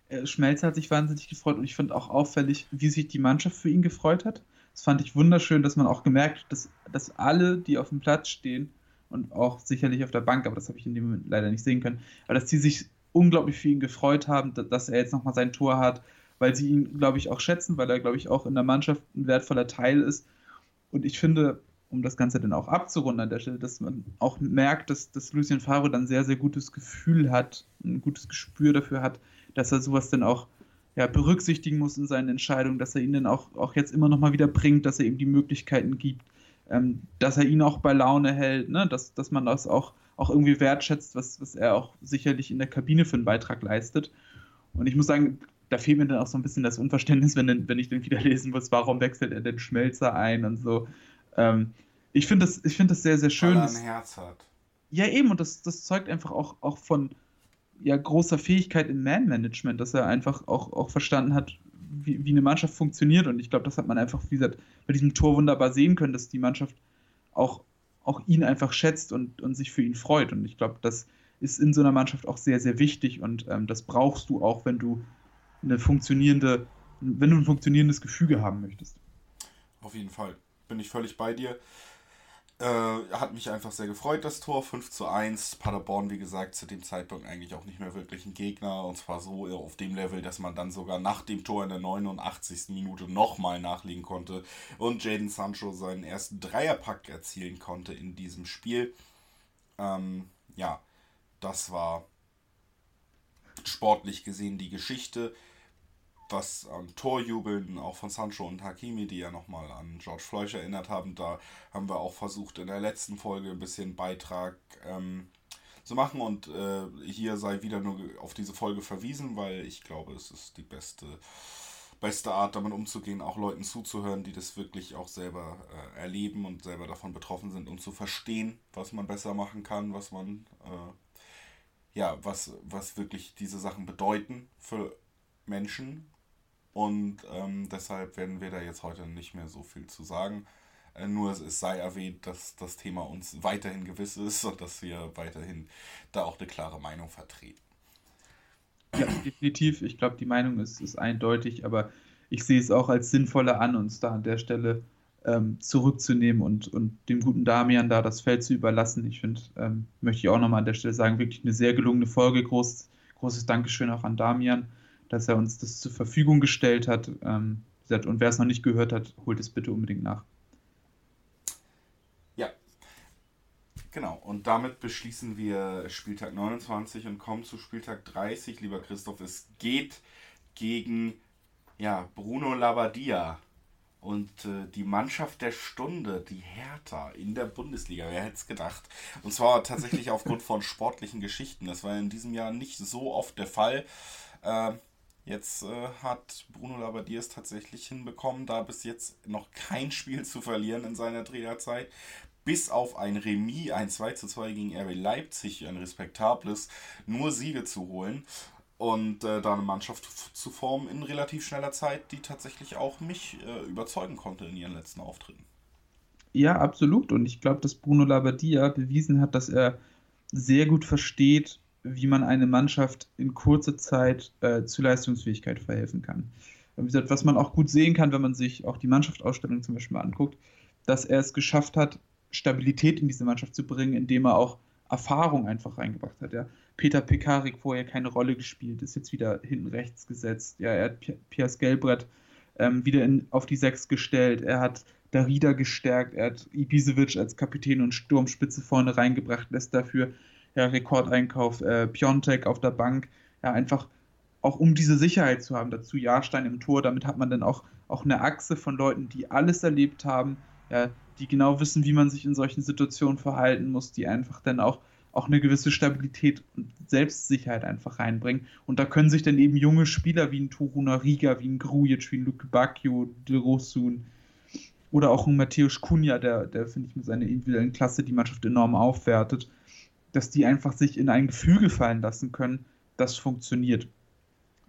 Äh, Schmelzer hat sich wahnsinnig gefreut und ich finde auch auffällig, wie sich die Mannschaft für ihn gefreut hat. Das fand ich wunderschön, dass man auch gemerkt hat, dass, dass alle, die auf dem Platz stehen und auch sicherlich auf der Bank, aber das habe ich in dem Moment leider nicht sehen können, aber dass die sich unglaublich für ihn gefreut haben, dass er jetzt nochmal sein Tor hat, weil sie ihn, glaube ich, auch schätzen, weil er, glaube ich, auch in der Mannschaft ein wertvoller Teil ist. Und ich finde, um das Ganze dann auch abzurunden an der Stelle, dass man auch merkt, dass, dass Lucien Favre dann sehr, sehr gutes Gefühl hat, ein gutes Gespür dafür hat, dass er sowas dann auch ja, berücksichtigen muss in seinen Entscheidungen, dass er ihn dann auch, auch jetzt immer noch mal wieder bringt, dass er ihm die Möglichkeiten gibt, ähm, dass er ihn auch bei Laune hält, ne? dass, dass man das auch, auch irgendwie wertschätzt, was, was er auch sicherlich in der Kabine für einen Beitrag leistet. Und ich muss sagen, da fehlt mir dann auch so ein bisschen das Unverständnis, wenn, wenn ich dann wieder lesen muss, warum wechselt er den Schmelzer ein und so. Ähm, ich finde das, find das sehr, sehr schön. Weil er ein Herz hat. Ja, eben, und das, das zeugt einfach auch, auch von, ja, großer Fähigkeit im Man-Management, dass er einfach auch, auch verstanden hat, wie, wie eine Mannschaft funktioniert. Und ich glaube, das hat man einfach, wie gesagt, bei diesem Tor wunderbar sehen können, dass die Mannschaft auch, auch ihn einfach schätzt und, und sich für ihn freut. Und ich glaube, das ist in so einer Mannschaft auch sehr, sehr wichtig und ähm, das brauchst du auch, wenn du eine funktionierende, wenn du ein funktionierendes Gefüge haben möchtest. Auf jeden Fall. Bin ich völlig bei dir. Äh, hat mich einfach sehr gefreut, das Tor. 5 zu 1. Paderborn, wie gesagt, zu dem Zeitpunkt eigentlich auch nicht mehr wirklich ein Gegner. Und zwar so auf dem Level, dass man dann sogar nach dem Tor in der 89. Minute nochmal nachlegen konnte. Und Jaden Sancho seinen ersten Dreierpack erzielen konnte in diesem Spiel. Ähm, ja, das war sportlich gesehen die Geschichte, das an Torjubeln auch von Sancho und Hakimi, die ja nochmal an George Floyd erinnert haben. Da haben wir auch versucht, in der letzten Folge ein bisschen Beitrag ähm, zu machen. Und äh, hier sei wieder nur auf diese Folge verwiesen, weil ich glaube, es ist die beste, beste Art, damit umzugehen, auch Leuten zuzuhören, die das wirklich auch selber äh, erleben und selber davon betroffen sind, um zu verstehen, was man besser machen kann, was man, äh, ja, was, was wirklich diese Sachen bedeuten für Menschen. Und ähm, deshalb werden wir da jetzt heute nicht mehr so viel zu sagen. Äh, nur es sei erwähnt, dass das Thema uns weiterhin gewiss ist und dass wir weiterhin da auch eine klare Meinung vertreten. Ja, definitiv. Ich glaube, die Meinung ist, ist eindeutig, aber ich sehe es auch als sinnvoller an, uns da an der Stelle ähm, zurückzunehmen und, und dem guten Damian da das Feld zu überlassen. Ich finde, ähm, möchte ich auch nochmal an der Stelle sagen, wirklich eine sehr gelungene Folge. Groß, großes Dankeschön auch an Damian, dass er uns das zur Verfügung gestellt hat. Ähm, und wer es noch nicht gehört hat, holt es bitte unbedingt nach. Genau, und damit beschließen wir Spieltag 29 und kommen zu Spieltag 30, lieber Christoph. Es geht gegen ja, Bruno Labbadia und äh, die Mannschaft der Stunde, die Hertha in der Bundesliga. Wer hätte es gedacht? Und zwar tatsächlich aufgrund von sportlichen Geschichten. Das war in diesem Jahr nicht so oft der Fall. Äh, Jetzt äh, hat Bruno Labbadia es tatsächlich hinbekommen, da bis jetzt noch kein Spiel zu verlieren in seiner Trainerzeit bis auf ein Remis, ein 2 zu 2 gegen RB Leipzig, ein respektables, nur Siege zu holen und äh, da eine Mannschaft zu formen in relativ schneller Zeit, die tatsächlich auch mich äh, überzeugen konnte in ihren letzten Auftritten. Ja, absolut. Und ich glaube, dass Bruno Labbadia bewiesen hat, dass er sehr gut versteht, wie man eine Mannschaft in kurzer Zeit äh, zu Leistungsfähigkeit verhelfen kann. Wie gesagt, was man auch gut sehen kann, wenn man sich auch die Mannschaftsausstellung zum Beispiel mal anguckt, dass er es geschafft hat, Stabilität in diese Mannschaft zu bringen, indem er auch Erfahrung einfach reingebracht hat. Ja. Peter Pekarik vorher keine Rolle gespielt, ist jetzt wieder hinten rechts gesetzt. Ja, er hat Piers Gelbrett ähm, wieder in, auf die Sechs gestellt. Er hat Darida gestärkt. Er hat Ibisevic als Kapitän und Sturmspitze vorne reingebracht, lässt dafür ja, Rekordeinkauf äh, Piontek auf der Bank. Ja, einfach auch um diese Sicherheit zu haben. Dazu Jahrstein im Tor. Damit hat man dann auch, auch eine Achse von Leuten, die alles erlebt haben, ja, die genau wissen, wie man sich in solchen Situationen verhalten muss, die einfach dann auch, auch eine gewisse Stabilität und Selbstsicherheit einfach reinbringen. Und da können sich dann eben junge Spieler wie ein Toruna Riga, wie ein Grujic, wie ein Luke Bacchio, De Rosun oder auch ein Matthäus Kunja, der, der finde ich mit seiner individuellen Klasse die Mannschaft enorm aufwertet, dass die einfach sich in ein Gefüge fallen lassen können, das funktioniert.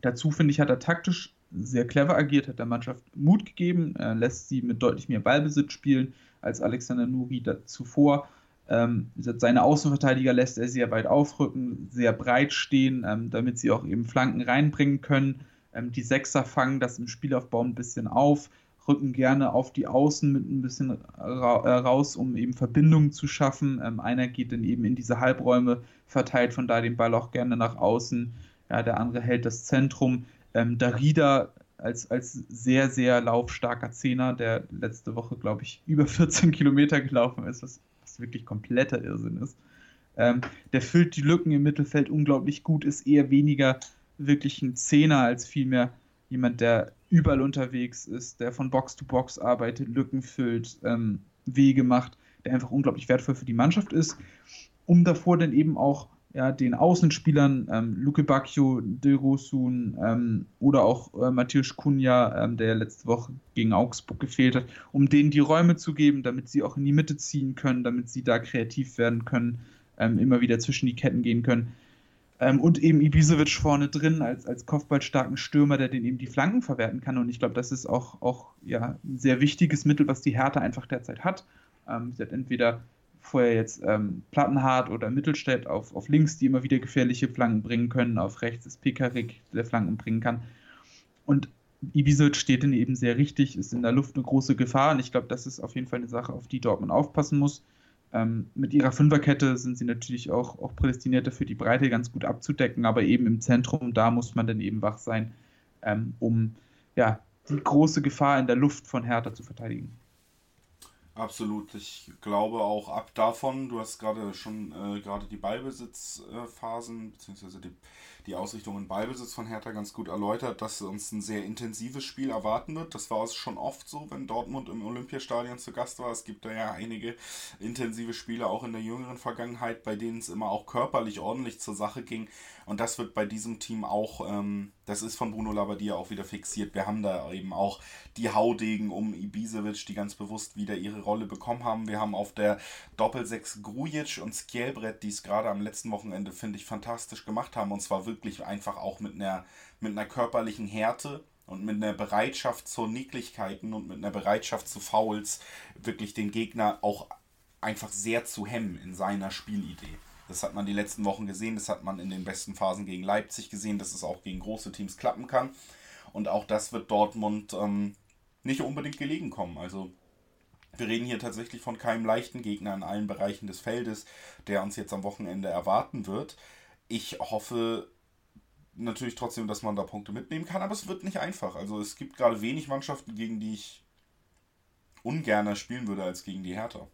Dazu finde ich, hat er taktisch sehr clever agiert, hat der Mannschaft Mut gegeben, äh, lässt sie mit deutlich mehr Ballbesitz spielen als Alexander Nuri zuvor. Ähm, seine Außenverteidiger lässt er sehr weit aufrücken, sehr breit stehen, ähm, damit sie auch eben Flanken reinbringen können. Ähm, die Sechser fangen das im Spielaufbau ein bisschen auf, rücken gerne auf die Außen mit ein bisschen ra äh, raus, um eben Verbindungen zu schaffen. Ähm, einer geht dann eben in diese Halbräume, verteilt von da den Ball auch gerne nach außen. Ja, der andere hält das Zentrum. Ähm, Darida als, als sehr, sehr laufstarker Zehner, der letzte Woche, glaube ich, über 14 Kilometer gelaufen ist, was, was wirklich kompletter Irrsinn ist. Ähm, der füllt die Lücken im Mittelfeld unglaublich gut, ist eher weniger wirklich ein Zehner als vielmehr jemand, der überall unterwegs ist, der von Box zu Box arbeitet, Lücken füllt, ähm, Wege macht, der einfach unglaublich wertvoll für die Mannschaft ist, um davor dann eben auch ja, den Außenspielern, ähm, Luke Bacchio, Dilrosun ähm, oder auch äh, Matthäus Kunja, ähm, der letzte Woche gegen Augsburg gefehlt hat, um denen die Räume zu geben, damit sie auch in die Mitte ziehen können, damit sie da kreativ werden können, ähm, immer wieder zwischen die Ketten gehen können. Ähm, und eben Ibisevic vorne drin als, als kopfballstarken Stürmer, der den eben die Flanken verwerten kann. Und ich glaube, das ist auch, auch ja, ein sehr wichtiges Mittel, was die Hertha einfach derzeit hat. Ähm, sie hat entweder vorher jetzt ähm, Plattenhardt oder Mittelstädt auf, auf links, die immer wieder gefährliche Flanken bringen können. Auf rechts ist Pekarik, der Flanken bringen kann. Und Ibisevic steht dann eben sehr richtig, ist in der Luft eine große Gefahr. Und ich glaube, das ist auf jeden Fall eine Sache, auf die Dortmund aufpassen muss. Ähm, mit ihrer Fünferkette sind sie natürlich auch, auch prädestiniert dafür, die Breite ganz gut abzudecken. Aber eben im Zentrum, da muss man dann eben wach sein, ähm, um ja, die große Gefahr in der Luft von Hertha zu verteidigen. Absolut. Ich glaube auch ab davon, du hast gerade schon äh, gerade die Ballbesitzphasen, äh, beziehungsweise die die Ausrichtung in Ballbesitz von Hertha ganz gut erläutert, dass uns ein sehr intensives Spiel erwarten wird. Das war es schon oft so, wenn Dortmund im Olympiastadion zu Gast war. Es gibt da ja einige intensive Spiele auch in der jüngeren Vergangenheit, bei denen es immer auch körperlich ordentlich zur Sache ging. Und das wird bei diesem Team auch, ähm, das ist von Bruno Labbadia auch wieder fixiert. Wir haben da eben auch die Haudegen um Ibisevic, die ganz bewusst wieder ihre Rolle bekommen haben. Wir haben auf der Doppelsechs Grujic und Skjelbrett, die es gerade am letzten Wochenende, finde ich, fantastisch gemacht haben. Und zwar wirklich einfach auch mit einer, mit einer körperlichen Härte und mit einer Bereitschaft zur Nicklichkeiten und mit einer Bereitschaft zu Fouls wirklich den Gegner auch einfach sehr zu hemmen in seiner Spielidee. Das hat man die letzten Wochen gesehen, das hat man in den besten Phasen gegen Leipzig gesehen, dass es auch gegen große Teams klappen kann. Und auch das wird Dortmund ähm, nicht unbedingt gelegen kommen. Also wir reden hier tatsächlich von keinem leichten Gegner in allen Bereichen des Feldes, der uns jetzt am Wochenende erwarten wird. Ich hoffe natürlich trotzdem, dass man da Punkte mitnehmen kann, aber es wird nicht einfach. Also es gibt gerade wenig Mannschaften, gegen die ich ungerner spielen würde als gegen die Hertha.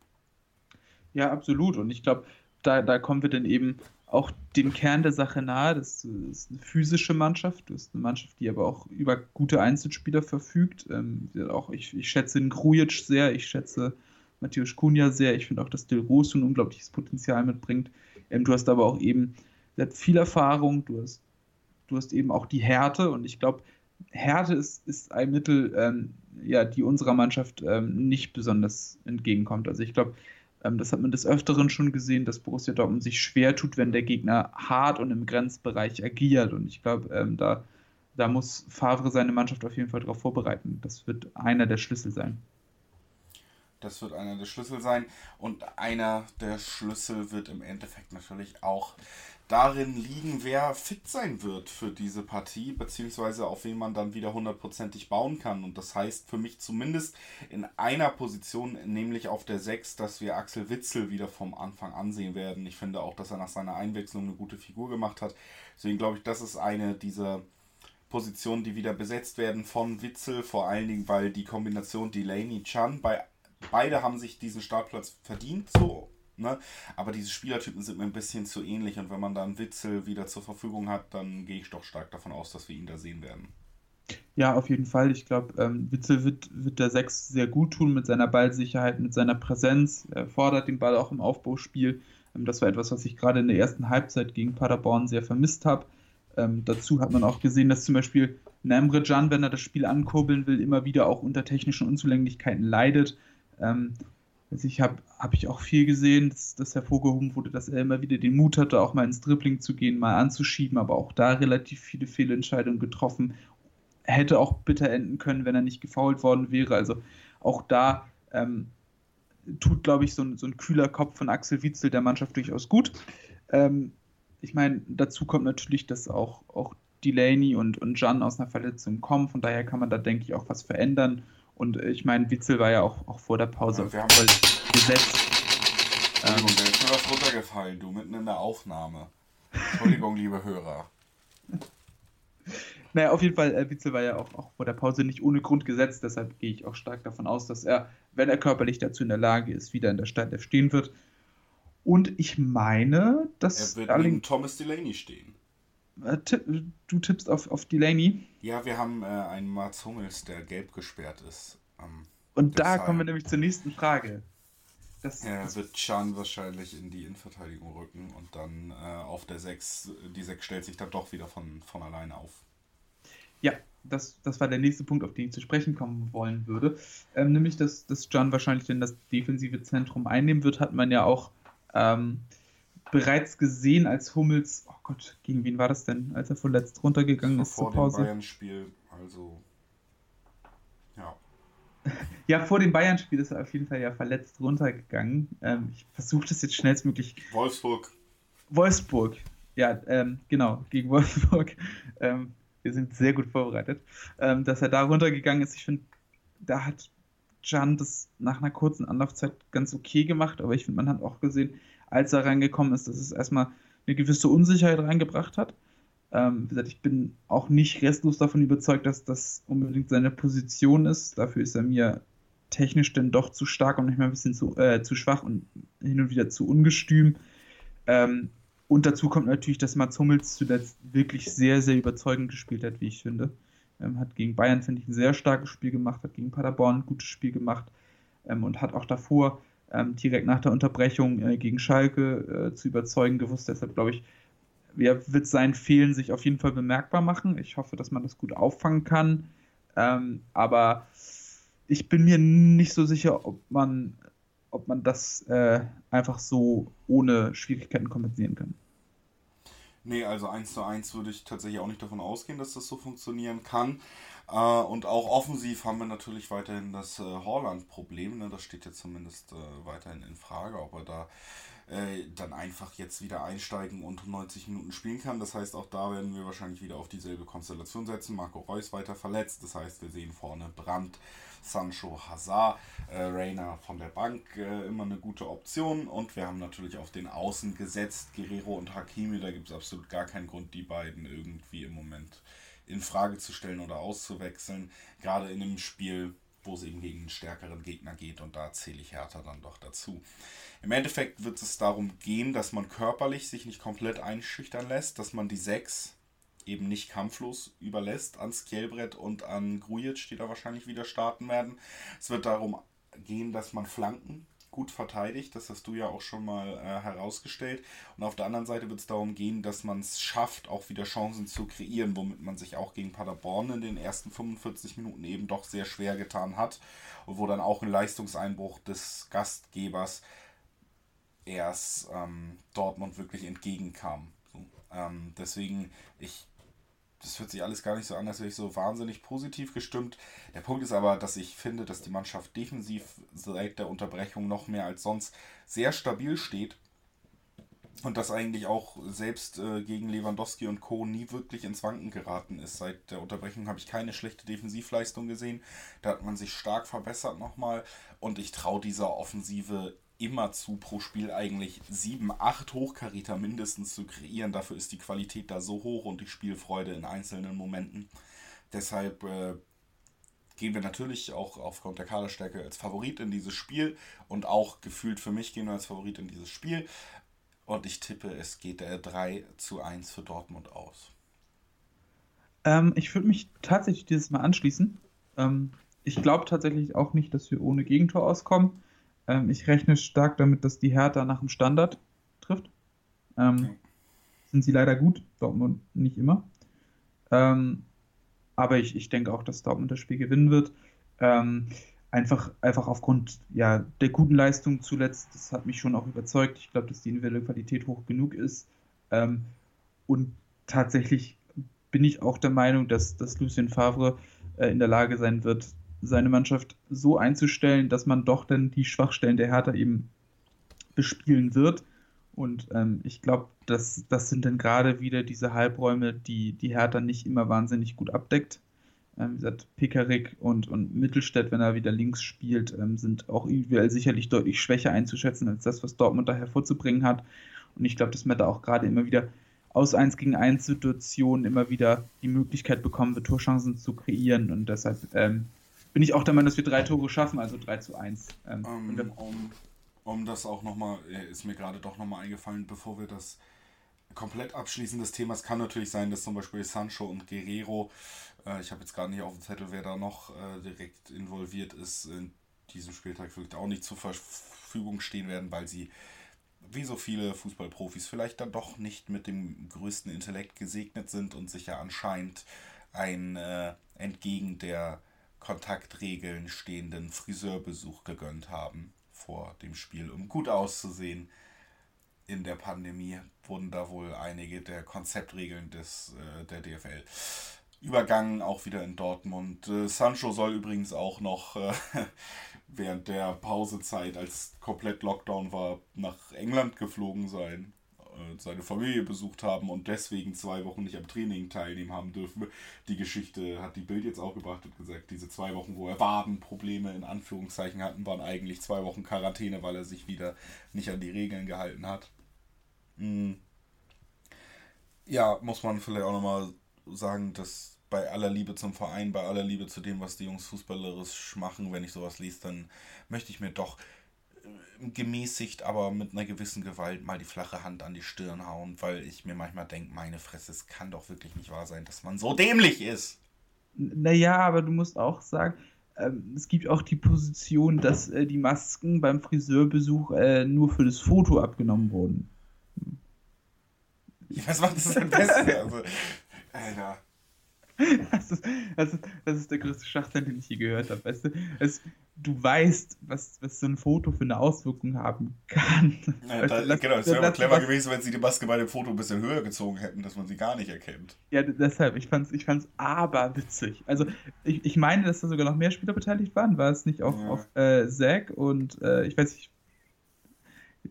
Ja, absolut. Und ich glaube, da, da kommen wir dann eben auch dem Kern der Sache nahe. Das ist eine physische Mannschaft. Du hast eine Mannschaft, die aber auch über gute Einzelspieler verfügt. Ähm, auch ich, ich schätze Grujic sehr, ich schätze Matthäus Kunja sehr. Ich finde auch, dass Del Rosso ein unglaubliches Potenzial mitbringt. Ähm, du hast aber auch eben viel Erfahrung, du hast du hast eben auch die Härte und ich glaube, Härte ist, ist ein Mittel, ähm, ja, die unserer Mannschaft ähm, nicht besonders entgegenkommt. Also ich glaube, das hat man des Öfteren schon gesehen, dass Borussia Dortmund sich schwer tut, wenn der Gegner hart und im Grenzbereich agiert. Und ich glaube, ähm, da, da muss Favre seine Mannschaft auf jeden Fall darauf vorbereiten. Das wird einer der Schlüssel sein. Das wird einer der Schlüssel sein. Und einer der Schlüssel wird im Endeffekt natürlich auch darin liegen, wer fit sein wird für diese Partie, beziehungsweise auf wen man dann wieder hundertprozentig bauen kann. Und das heißt für mich zumindest in einer Position, nämlich auf der 6, dass wir Axel Witzel wieder vom Anfang ansehen werden. Ich finde auch, dass er nach seiner Einwechslung eine gute Figur gemacht hat. Deswegen glaube ich, das ist eine dieser Positionen, die wieder besetzt werden von Witzel, vor allen Dingen, weil die Kombination Delaney-Chan bei beide haben sich diesen Startplatz verdient, so Ne? Aber diese Spielertypen sind mir ein bisschen zu ähnlich und wenn man dann Witzel wieder zur Verfügung hat, dann gehe ich doch stark davon aus, dass wir ihn da sehen werden. Ja, auf jeden Fall. Ich glaube, ähm, Witzel wird, wird der Sechs sehr gut tun mit seiner Ballsicherheit, mit seiner Präsenz. Er fordert den Ball auch im Aufbauspiel. Ähm, das war etwas, was ich gerade in der ersten Halbzeit gegen Paderborn sehr vermisst habe. Ähm, dazu hat man auch gesehen, dass zum Beispiel Nemre Can, wenn er das Spiel ankurbeln will, immer wieder auch unter technischen Unzulänglichkeiten leidet. Ähm, also ich habe hab ich auch viel gesehen, dass, dass hervorgehoben wurde, dass er immer wieder den Mut hatte, auch mal ins Dribbling zu gehen, mal anzuschieben, aber auch da relativ viele Fehlentscheidungen getroffen. Hätte auch bitter enden können, wenn er nicht gefault worden wäre. Also auch da ähm, tut, glaube ich, so ein, so ein kühler Kopf von Axel Witzel der Mannschaft durchaus gut. Ähm, ich meine, dazu kommt natürlich, dass auch, auch Delaney und, und Jan aus einer Verletzung kommen. Von daher kann man da, denke ich, auch was verändern. Und ich meine, Witzel war ja auch, auch vor der Pause ja, wir haben voll gesetzt. Entschuldigung, ähm, ist mir was runtergefallen, du, mitten in der Aufnahme. Entschuldigung, liebe Hörer. Naja, auf jeden Fall, äh, Witzel war ja auch, auch vor der Pause nicht ohne Grund gesetzt, deshalb gehe ich auch stark davon aus, dass er, wenn er körperlich dazu in der Lage ist, wieder in der Startelf stehen wird. Und ich meine, dass. Er wird neben Thomas Delaney stehen. Äh, du tippst auf, auf Delaney? Ja, wir haben äh, einen Mats Hummels, der gelb gesperrt ist. Ähm, Und da kommen wir nämlich zur nächsten Frage. Das, er das wird Chan wahrscheinlich in die Innenverteidigung rücken und dann äh, auf der 6, die 6 stellt sich dann doch wieder von, von alleine auf. Ja, das, das war der nächste Punkt, auf den ich zu sprechen kommen wollen würde. Ähm, nämlich, dass, dass Can wahrscheinlich denn das defensive Zentrum einnehmen wird, hat man ja auch ähm, bereits gesehen, als Hummels, oh Gott, gegen wen war das denn, als er verletzt runtergegangen ist vor dem Bayern-Spiel, also ja. ja, vor dem Bayern-Spiel ist er auf jeden Fall ja verletzt runtergegangen. Ähm, ich versuche das jetzt schnellstmöglich. Wolfsburg. Wolfsburg, ja, ähm, genau, gegen Wolfsburg. Ähm, wir sind sehr gut vorbereitet. Ähm, dass er da runtergegangen ist, ich finde, da hat Can das nach einer kurzen Anlaufzeit ganz okay gemacht, aber ich finde, man hat auch gesehen, als er reingekommen ist, dass es erstmal eine gewisse Unsicherheit reingebracht hat. Ähm, wie gesagt, ich bin auch nicht restlos davon überzeugt, dass das unbedingt seine Position ist. Dafür ist er mir technisch dann doch zu stark und manchmal ein bisschen zu, äh, zu schwach und hin und wieder zu ungestüm. Ähm, und dazu kommt natürlich, dass Mats Hummels zuletzt wirklich sehr, sehr überzeugend gespielt hat, wie ich finde. Ähm, hat gegen Bayern, finde ich, ein sehr starkes Spiel gemacht, hat gegen Paderborn ein gutes Spiel gemacht ähm, und hat auch davor ähm, direkt nach der Unterbrechung äh, gegen Schalke äh, zu überzeugen gewusst. Deshalb glaube ich, ja, wird sein Fehlen sich auf jeden Fall bemerkbar machen. Ich hoffe, dass man das gut auffangen kann. Ähm, aber ich bin mir nicht so sicher, ob man, ob man das äh, einfach so ohne Schwierigkeiten kompensieren kann. Nee, also 1 zu 1 würde ich tatsächlich auch nicht davon ausgehen, dass das so funktionieren kann. Äh, und auch offensiv haben wir natürlich weiterhin das äh, Horland-Problem. Ne? Das steht jetzt zumindest äh, weiterhin in Frage, ob er da äh, dann einfach jetzt wieder einsteigen und 90 Minuten spielen kann. Das heißt, auch da werden wir wahrscheinlich wieder auf dieselbe Konstellation setzen. Marco Reus weiter verletzt. Das heißt, wir sehen vorne Brandt, Sancho, Hazard, äh, Reina von der Bank äh, immer eine gute Option. Und wir haben natürlich auf den Außen gesetzt, Guerrero und Hakimi. Da gibt es absolut gar keinen Grund, die beiden irgendwie im Moment in Frage zu stellen oder auszuwechseln. Gerade in einem Spiel, wo es eben gegen einen stärkeren Gegner geht und da zähle ich Hertha dann doch dazu. Im Endeffekt wird es darum gehen, dass man körperlich sich nicht komplett einschüchtern lässt, dass man die sechs eben nicht kampflos überlässt an Skjelbrett und an Grujic, die da wahrscheinlich wieder starten werden. Es wird darum gehen, dass man Flanken gut verteidigt, das hast du ja auch schon mal äh, herausgestellt. Und auf der anderen Seite wird es darum gehen, dass man es schafft, auch wieder Chancen zu kreieren, womit man sich auch gegen Paderborn in den ersten 45 Minuten eben doch sehr schwer getan hat und wo dann auch ein Leistungseinbruch des Gastgebers erst ähm, Dortmund wirklich entgegenkam. So, ähm, deswegen, ich das hört sich alles gar nicht so an, als wäre ich so wahnsinnig positiv gestimmt. Der Punkt ist aber, dass ich finde, dass die Mannschaft defensiv seit der Unterbrechung noch mehr als sonst sehr stabil steht. Und dass eigentlich auch selbst äh, gegen Lewandowski und Co. nie wirklich ins Wanken geraten ist. Seit der Unterbrechung habe ich keine schlechte Defensivleistung gesehen. Da hat man sich stark verbessert nochmal. Und ich traue dieser Offensive immer zu, pro Spiel eigentlich sieben, acht Hochkaräter mindestens zu kreieren. Dafür ist die Qualität da so hoch und die Spielfreude in einzelnen Momenten. Deshalb äh, gehen wir natürlich auch aufgrund der Kaderstärke als Favorit in dieses Spiel und auch gefühlt für mich gehen wir als Favorit in dieses Spiel. Und ich tippe, es geht äh, 3 zu 1 für Dortmund aus. Ähm, ich würde mich tatsächlich dieses Mal anschließen. Ähm, ich glaube tatsächlich auch nicht, dass wir ohne Gegentor auskommen. Ähm, ich rechne stark damit, dass die Hertha nach dem Standard trifft. Ähm, sind sie leider gut, Dortmund nicht immer. Ähm, aber ich, ich denke auch, dass Dortmund das Spiel gewinnen wird. Ähm, einfach, einfach aufgrund ja, der guten Leistung zuletzt, das hat mich schon auch überzeugt. Ich glaube, dass die individuelle Qualität hoch genug ist. Ähm, und tatsächlich bin ich auch der Meinung, dass, dass Lucien Favre äh, in der Lage sein wird, seine Mannschaft so einzustellen, dass man doch dann die Schwachstellen der Hertha eben bespielen wird. Und ähm, ich glaube, das, das sind dann gerade wieder diese Halbräume, die die Hertha nicht immer wahnsinnig gut abdeckt. Ähm, wie gesagt, Pekarik und, und Mittelstädt, wenn er wieder links spielt, ähm, sind auch individuell sicherlich deutlich schwächer einzuschätzen als das, was Dortmund da hervorzubringen hat. Und ich glaube, dass man da auch gerade immer wieder aus 1 gegen 1 Situationen immer wieder die Möglichkeit bekommen wird, Torchancen zu kreieren. Und deshalb ähm, bin ich auch der Meinung, dass wir drei Tore schaffen, also 3 zu 1. Ähm, um, um, um das auch nochmal, äh, ist mir gerade doch nochmal eingefallen, bevor wir das komplett abschließen des Themas, kann natürlich sein, dass zum Beispiel Sancho und Guerrero, äh, ich habe jetzt gerade nicht auf dem Zettel, wer da noch äh, direkt involviert ist, in diesem Spieltag vielleicht auch nicht zur Verfügung stehen werden, weil sie wie so viele Fußballprofis vielleicht dann doch nicht mit dem größten Intellekt gesegnet sind und sich ja anscheinend ein äh, entgegen der Kontaktregeln stehenden Friseurbesuch gegönnt haben vor dem Spiel, um gut auszusehen. In der Pandemie wurden da wohl einige der Konzeptregeln des, äh, der DFL übergangen, auch wieder in Dortmund. Äh, Sancho soll übrigens auch noch äh, während der Pausezeit, als komplett Lockdown war, nach England geflogen sein. Äh, seine Familie besucht haben und deswegen zwei Wochen nicht am Training teilnehmen haben dürfen. Die Geschichte hat die Bild jetzt auch gebracht und gesagt, diese zwei Wochen, wo er Wadenprobleme in Anführungszeichen hatten, waren eigentlich zwei Wochen Quarantäne, weil er sich wieder nicht an die Regeln gehalten hat. Hm. Ja, muss man vielleicht auch nochmal sagen, dass bei aller Liebe zum Verein, bei aller Liebe zu dem, was die Jungs fußballerisch machen, wenn ich sowas lese, dann möchte ich mir doch gemäßigt, aber mit einer gewissen Gewalt mal die flache Hand an die Stirn hauen, weil ich mir manchmal denke, meine Fresse, es kann doch wirklich nicht wahr sein, dass man so dämlich ist. Naja, aber du musst auch sagen, ähm, es gibt auch die Position, dass äh, die Masken beim Friseurbesuch äh, nur für das Foto abgenommen wurden. Was macht das am besten? Also, Alter. Das ist, das, ist, das ist der größte Schachzahn, den ich je gehört habe. Weißt du? Es, du weißt, was, was so ein Foto für eine Auswirkung haben kann. Ja, da, lass, genau, es wäre aber clever gewesen, wenn sie die Maske bei dem Foto ein bisschen höher gezogen hätten, dass man sie gar nicht erkennt. Ja, deshalb, ich fand's, ich fand's aber witzig. Also, ich, ich meine, dass da sogar noch mehr Spieler beteiligt waren. War es nicht auch ja. auf äh, Zack und äh, ich weiß nicht,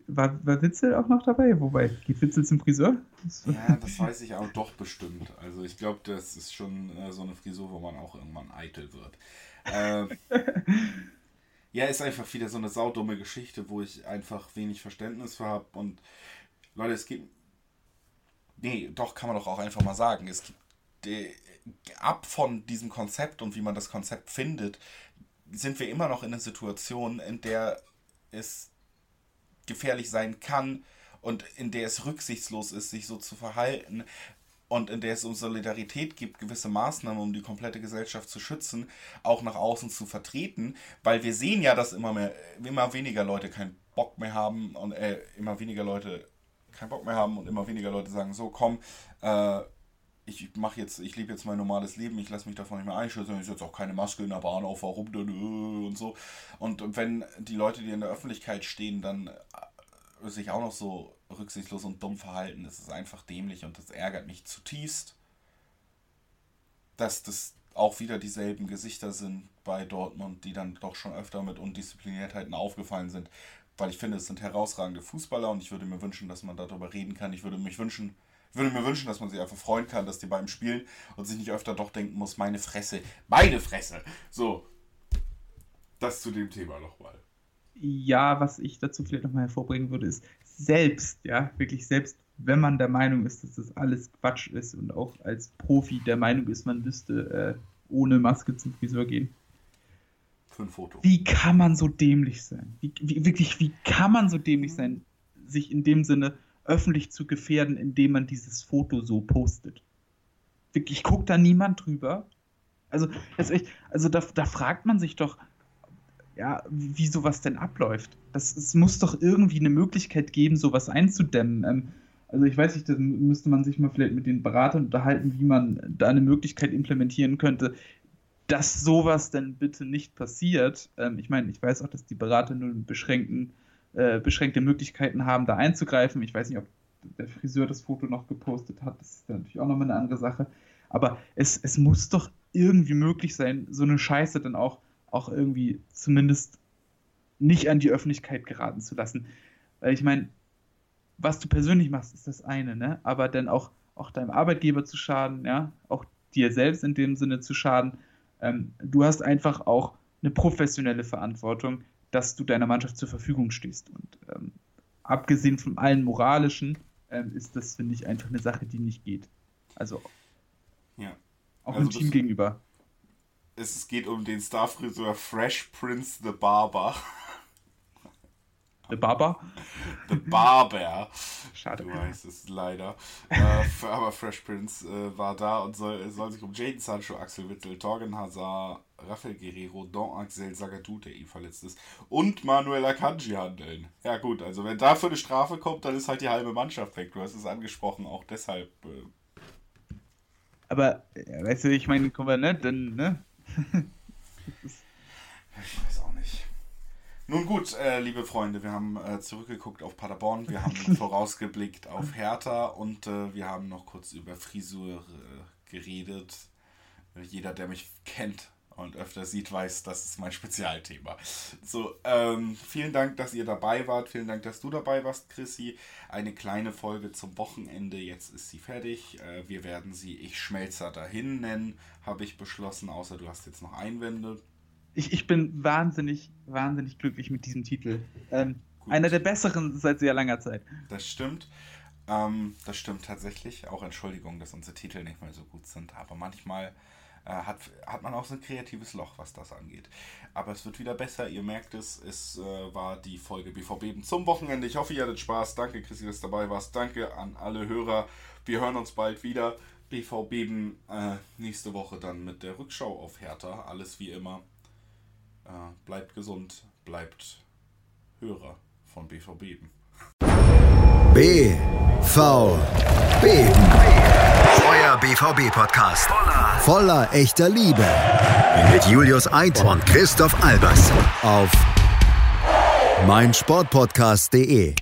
war, war Witzel auch noch dabei? Wobei, geht Witzel zum Friseur? Ja, das weiß ich auch doch bestimmt. Also ich glaube, das ist schon äh, so eine Frisur, wo man auch irgendwann eitel wird. Äh, ja, ist einfach wieder so eine saudumme Geschichte, wo ich einfach wenig Verständnis für habe. Und Leute, es gibt. Nee, doch, kann man doch auch einfach mal sagen. Es gibt. Die, ab von diesem Konzept und wie man das Konzept findet, sind wir immer noch in einer Situation, in der es gefährlich sein kann und in der es rücksichtslos ist, sich so zu verhalten und in der es um Solidarität gibt, gewisse Maßnahmen, um die komplette Gesellschaft zu schützen, auch nach außen zu vertreten, weil wir sehen ja, dass immer mehr, immer weniger Leute keinen Bock mehr haben und äh, immer weniger Leute keinen Bock mehr haben und immer weniger Leute sagen, so komm, äh, ich mache jetzt, ich lebe jetzt mein normales Leben, ich lasse mich davon nicht mehr einschützen, ich setze auch keine Maske in der Bahn auf, warum denn und so. Und wenn die Leute, die in der Öffentlichkeit stehen, dann äh, sich auch noch so rücksichtslos und dumm verhalten, das ist einfach dämlich und das ärgert mich zutiefst, dass das auch wieder dieselben Gesichter sind bei Dortmund, die dann doch schon öfter mit Undiszipliniertheiten aufgefallen sind, weil ich finde, es sind herausragende Fußballer und ich würde mir wünschen, dass man darüber reden kann. Ich würde mich wünschen, würde mir wünschen, dass man sich einfach freuen kann, dass die beiden spielen und sich nicht öfter doch denken muss, meine Fresse, meine Fresse. So, das zu dem Thema nochmal. Ja, was ich dazu vielleicht nochmal hervorbringen würde, ist selbst, ja, wirklich selbst, wenn man der Meinung ist, dass das alles Quatsch ist und auch als Profi der Meinung ist, man müsste äh, ohne Maske zum Friseur gehen. Für ein Foto. Wie kann man so dämlich sein? Wie, wie, wirklich, wie kann man so dämlich sein, sich in dem Sinne öffentlich zu gefährden, indem man dieses Foto so postet. Wirklich guckt da niemand drüber. Also, echt, also da, da fragt man sich doch, ja, wie sowas denn abläuft. Das, es muss doch irgendwie eine Möglichkeit geben, sowas einzudämmen. Ähm, also ich weiß nicht, da müsste man sich mal vielleicht mit den Beratern unterhalten, wie man da eine Möglichkeit implementieren könnte, dass sowas denn bitte nicht passiert. Ähm, ich meine, ich weiß auch, dass die Berater nur einen beschränkten äh, beschränkte Möglichkeiten haben, da einzugreifen. Ich weiß nicht, ob der Friseur das Foto noch gepostet hat. Das ist natürlich auch nochmal eine andere Sache. Aber es, es muss doch irgendwie möglich sein, so eine Scheiße dann auch, auch irgendwie zumindest nicht an die Öffentlichkeit geraten zu lassen. Weil ich meine, was du persönlich machst, ist das eine, ne? Aber dann auch, auch deinem Arbeitgeber zu schaden, ja, auch dir selbst in dem Sinne zu schaden. Ähm, du hast einfach auch eine professionelle Verantwortung, dass du deiner Mannschaft zur Verfügung stehst. Und ähm, abgesehen von allen moralischen ähm, ist das, finde ich, einfach eine Sache, die nicht geht. Also ja. auch also dem Team gegenüber. Es geht um den Starfriseur Fresh Prince the Barber. The Barber? The Barber. Schade. Du weißt es leider. äh, aber Fresh Prince äh, war da und soll, soll sich um Jaden Sancho, Axel Witzel, Torgen Hazard, Rafael Guerrero, Don Axel Zagadou, der ihm verletzt ist, und Manuel Akanji handeln. Ja gut, also wenn dafür eine Strafe kommt, dann ist halt die halbe Mannschaft weg. Du hast es angesprochen, auch deshalb. Äh aber, ja, weißt du, ich meine, guck mal, ne, dann, ne? ich weiß auch nicht. Nun gut, äh, liebe Freunde, wir haben äh, zurückgeguckt auf Paderborn, wir haben vorausgeblickt auf Hertha und äh, wir haben noch kurz über Frisur äh, geredet. Jeder, der mich kennt, und öfter sieht, weiß, das ist mein Spezialthema. So, ähm, vielen Dank, dass ihr dabei wart. Vielen Dank, dass du dabei warst, Chrissy. Eine kleine Folge zum Wochenende. Jetzt ist sie fertig. Äh, wir werden sie Ich Schmelzer dahin nennen, habe ich beschlossen, außer du hast jetzt noch Einwände. Ich, ich bin wahnsinnig, wahnsinnig glücklich mit diesem Titel. Ähm, einer der besseren seit sehr langer Zeit. Das stimmt. Ähm, das stimmt tatsächlich. Auch Entschuldigung, dass unsere Titel nicht mehr so gut sind. Aber manchmal hat, hat man auch so ein kreatives Loch, was das angeht. Aber es wird wieder besser. Ihr merkt es. Es äh, war die Folge BVB zum Wochenende. Ich hoffe, ihr hattet Spaß. Danke, Christi, dass du dabei warst. Danke an alle Hörer. Wir hören uns bald wieder. BVB äh, nächste Woche dann mit der Rückschau auf Hertha. Alles wie immer. Äh, bleibt gesund, bleibt Hörer von BVB. BVB. Euer BVB-Podcast. Voller, voller echter Liebe. Mit Julius Eid und Christoph Albers. Auf meinsportpodcast.de.